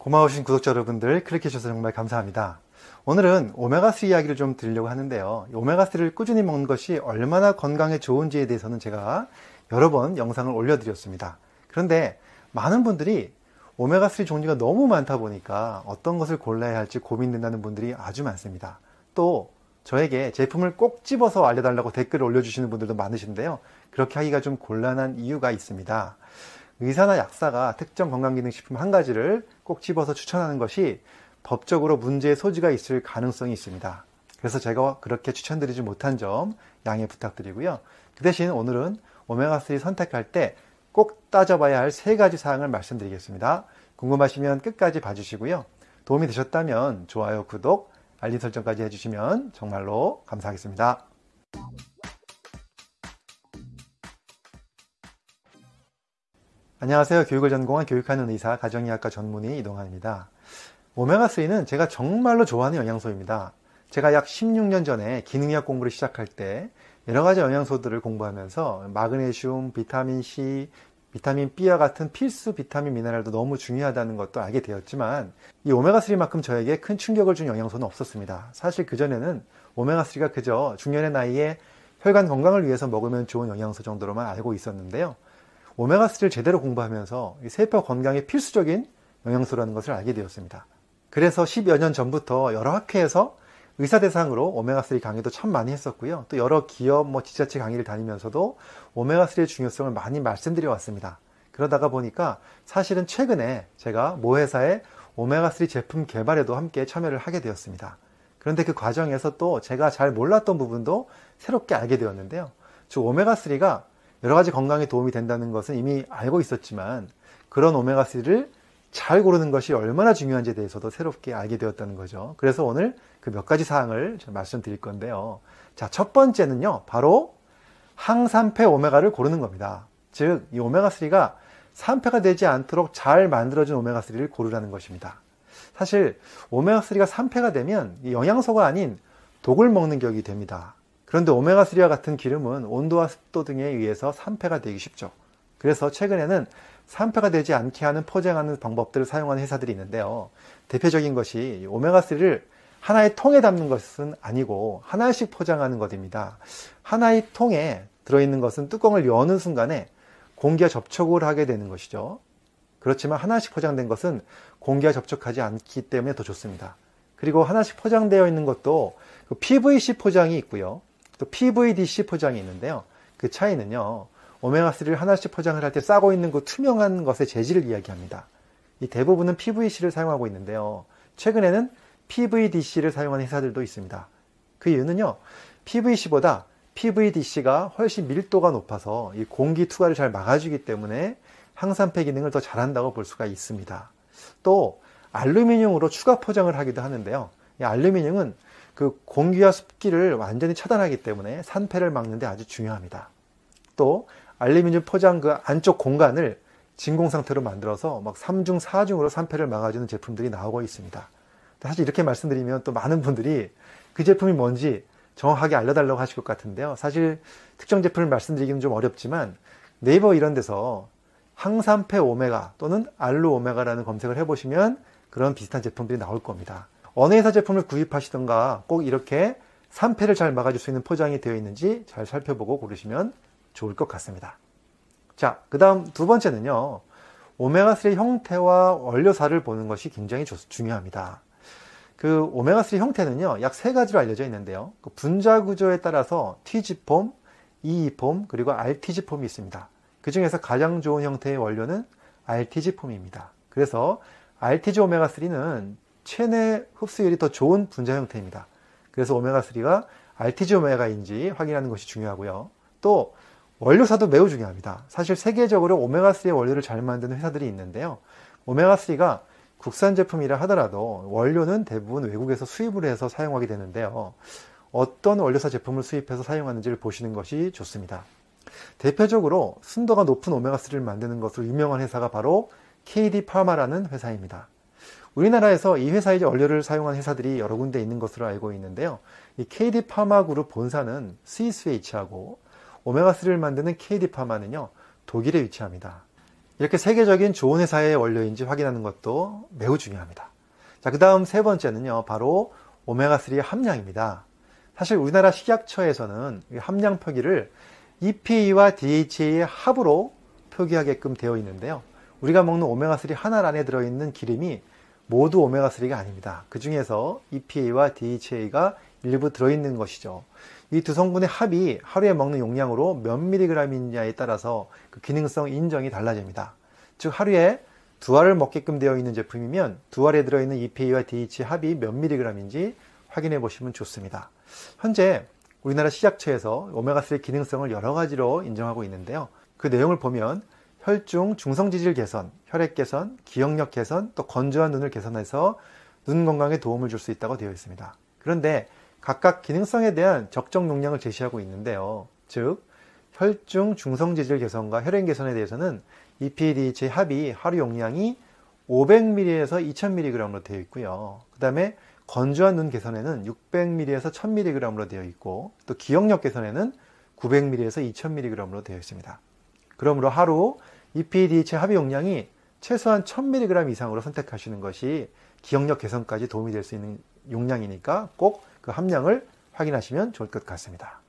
고마우신 구독자 여러분들 클릭해주셔서 정말 감사합니다. 오늘은 오메가3 이야기를 좀 드리려고 하는데요. 오메가3를 꾸준히 먹는 것이 얼마나 건강에 좋은지에 대해서는 제가 여러 번 영상을 올려드렸습니다. 그런데 많은 분들이 오메가3 종류가 너무 많다 보니까 어떤 것을 골라야 할지 고민된다는 분들이 아주 많습니다. 또 저에게 제품을 꼭 집어서 알려달라고 댓글을 올려주시는 분들도 많으신데요. 그렇게 하기가 좀 곤란한 이유가 있습니다. 의사나 약사가 특정 건강기능식품 한 가지를 꼭 집어서 추천하는 것이 법적으로 문제의 소지가 있을 가능성이 있습니다. 그래서 제가 그렇게 추천드리지 못한 점 양해 부탁드리고요. 그 대신 오늘은 오메가3 선택할 때 꼭 따져봐야 할 세 가지 사항을 말씀드리겠습니다. 궁금하시면 끝까지 봐주시고요. 도움이 되셨다면 좋아요, 구독, 알림 설정까지 해주시면 정말로 감사하겠습니다. 안녕하세요. 교육을 전공한 교육하는 의사, 가정의학과 전문의 이동환입니다. 오메가3는 제가 정말로 좋아하는 영양소입니다. 제가 약 16년 전에 기능의학 공부를 시작할 때 여러 가지 영양소들을 공부하면서 마그네슘, 비타민 C, 비타민 B와 같은 필수 비타민 미네랄도 너무 중요하다는 것도 알게 되었지만 이 오메가3만큼 저에게 큰 충격을 준 영양소는 없었습니다. 사실 그전에는 오메가3가 그저 중년의 나이에 혈관 건강을 위해서 먹으면 좋은 영양소 정도로만 알고 있었는데요. 오메가3를 제대로 공부하면서 세포 건강에 필수적인 영양소라는 것을 알게 되었습니다. 그래서 10여 년 전부터 여러 학회에서 의사 대상으로 오메가3 강의도 참 많이 했었고요. 또 여러 기업, 뭐 지자체 강의를 다니면서도 오메가3의 중요성을 많이 말씀드려 왔습니다. 그러다가 보니까 사실은 최근에 제가 모 회사의 오메가3 제품 개발에도 함께 참여를 하게 되었습니다. 그런데 그 과정에서 또 제가 잘 몰랐던 부분도 새롭게 알게 되었는데요. 즉 오메가3가 여러 가지 건강에 도움이 된다는 것은 이미 알고 있었지만 그런 오메가3를 잘 고르는 것이 얼마나 중요한지에 대해서도 새롭게 알게 되었다는 거죠. 그래서 오늘 그 몇 가지 사항을 말씀드릴 건데요. 자, 첫 번째는요, 바로 항산패 오메가를 고르는 겁니다. 즉, 이 오메가3가 산패가 되지 않도록 잘 만들어진 오메가3를 고르라는 것입니다. 사실, 오메가3가 산패가 되면 영양소가 아닌 독을 먹는 격이 됩니다. 그런데 오메가3와 같은 기름은 온도와 습도 등에 의해서 산패가 되기 쉽죠. 그래서 최근에는 산패가 되지 않게 하는 포장하는 방법들을 사용하는 회사들이 있는데요. 대표적인 것이 오메가3를 하나의 통에 담는 것은 아니고 하나씩 포장하는 것입니다. 하나의 통에 들어있는 것은 뚜껑을 여는 순간에 공기와 접촉을 하게 되는 것이죠. 그렇지만 하나씩 포장된 것은 공기와 접촉하지 않기 때문에 더 좋습니다. 그리고 하나씩 포장되어 있는 것도 그 PVC 포장이 있고요. 또 PVDC 포장이 있는데요. 그 차이는요. 오메가3를 하나씩 포장을 할 때 싸고 있는 그 투명한 것의 재질을 이야기합니다. 이 대부분은 PVC를 사용하고 있는데요. 최근에는 PVDC를 사용하는 회사들도 있습니다. 그 이유는요. PVC보다 PVDC가 훨씬 밀도가 높아서 이 공기 투과를 잘 막아주기 때문에 항산패 기능을 더 잘한다고 볼 수가 있습니다. 또 알루미늄으로 추가 포장을 하기도 하는데요. 이 알루미늄은 그 공기와 습기를 완전히 차단하기 때문에 산패를 막는데 아주 중요합니다. 또 알루미늄 포장 그 안쪽 공간을 진공 상태로 만들어서 막 3중, 4중으로 산패를 막아주는 제품들이 나오고 있습니다. 사실 이렇게 말씀드리면 또 많은 분들이 그 제품이 뭔지 정확하게 알려달라고 하실 것 같은데요. 사실 특정 제품을 말씀드리기는 좀 어렵지만 네이버 이런 데서 항산패 오메가 또는 알루 오메가라는 검색을 해보시면 그런 비슷한 제품들이 나올 겁니다. 어느 회사 제품을 구입하시던가 꼭 이렇게 산패를 잘 막아줄 수 있는 포장이 되어 있는지 잘 살펴보고 고르시면 좋을 것 같습니다. 자, 그 다음 두 번째는요. 오메가3 형태와 원료사를 보는 것이 굉장히 중요합니다. 그 오메가3 형태는요, 약 세 가지로 알려져 있는데요. 그 분자 구조에 따라서 T지폼, E폼, 그리고 RT지폼이 있습니다. 그 중에서 가장 좋은 형태의 원료는 RT지폼입니다. 그래서 RTG 오메가3는 체내 흡수율이 더 좋은 분자 형태입니다. 그래서 오메가3가 RTG 오메가인지 확인하는 것이 중요하고요. 또 원료사도 매우 중요합니다. 사실 세계적으로 오메가3의 원료를 잘 만드는 회사들이 있는데요. 오메가3가 국산 제품이라 하더라도 원료는 대부분 외국에서 수입을 해서 사용하게 되는데요. 어떤 원료사 제품을 수입해서 사용하는지를 보시는 것이 좋습니다. 대표적으로 순도가 높은 오메가3를 만드는 것으로 유명한 회사가 바로 KD 파마라는 회사입니다. 우리나라에서 이 회사의 원료를 사용한 회사들이 여러 군데 있는 것으로 알고 있는데요. 이 KD 파마 그룹 본사는 스위스에 위치하고 오메가3를 만드는 KD 파마는요, 독일에 위치합니다. 이렇게 세계적인 좋은 회사의 원료인지 확인하는 것도 매우 중요합니다. 자, 그 다음 세 번째는요, 바로 오메가3 함량입니다. 사실 우리나라 식약처에서는 함량 표기를 EPA와 DHA의 합으로 표기하게끔 되어 있는데요. 우리가 먹는 오메가3 하나 안에 들어있는 기름이 모두 오메가3가 아닙니다. 그 중에서 EPA와 DHA가 일부 들어있는 것이죠. 이 두 성분의 합이 하루에 먹는 용량으로 몇 미리그램이냐에 따라서 그 기능성 인정이 달라집니다. 즉 하루에 두 알을 먹게끔 되어 있는 제품이면 두 알에 들어있는 EPA와 DHA 합이 몇 미리그램인지 확인해 보시면 좋습니다. 현재 우리나라 식약처에서 오메가3 기능성을 여러 가지로 인정하고 있는데요. 그 내용을 보면 혈중 중성지질 개선, 혈액 개선, 기억력 개선, 또 건조한 눈을 개선해서 눈 건강에 도움을 줄 수 있다고 되어 있습니다. 그런데 각각 기능성에 대한 적정 용량을 제시하고 있는데요. 즉, 혈중 중성지질 개선과 혈액 개선에 대해서는 EPDH의 합이 하루 용량이 500ml에서 2000mg로 되어 있고요. 그 다음에 건조한 눈 개선에는 600ml에서 1000mg로 되어 있고 또 기억력 개선에는 900ml에서 2000mg로 되어 있습니다. 그러므로 하루 EPDH 합의 용량이 최소한 1000mg 이상으로 선택하시는 것이 기억력 개선까지 도움이 될 수 있는 용량이니까 꼭 그 함량을 확인하시면 좋을 것 같습니다.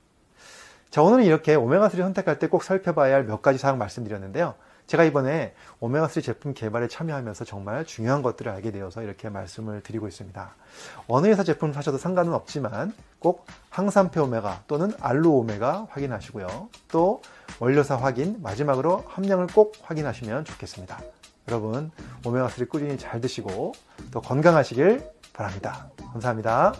자, 오늘은 이렇게 오메가3 선택할 때 꼭 살펴봐야 할 몇 가지 사항 말씀드렸는데요. 제가 이번에 오메가3 제품 개발에 참여하면서 정말 중요한 것들을 알게 되어서 이렇게 말씀을 드리고 있습니다. 어느 회사 제품 사셔도 상관은 없지만 꼭 항산표 오메가 또는 알루 오메가 확인하시고요. 또 원료사 확인, 마지막으로 함량을 꼭 확인하시면 좋겠습니다. 여러분, 오메가3 꾸준히 잘 드시고 또 건강하시길 바랍니다. 감사합니다.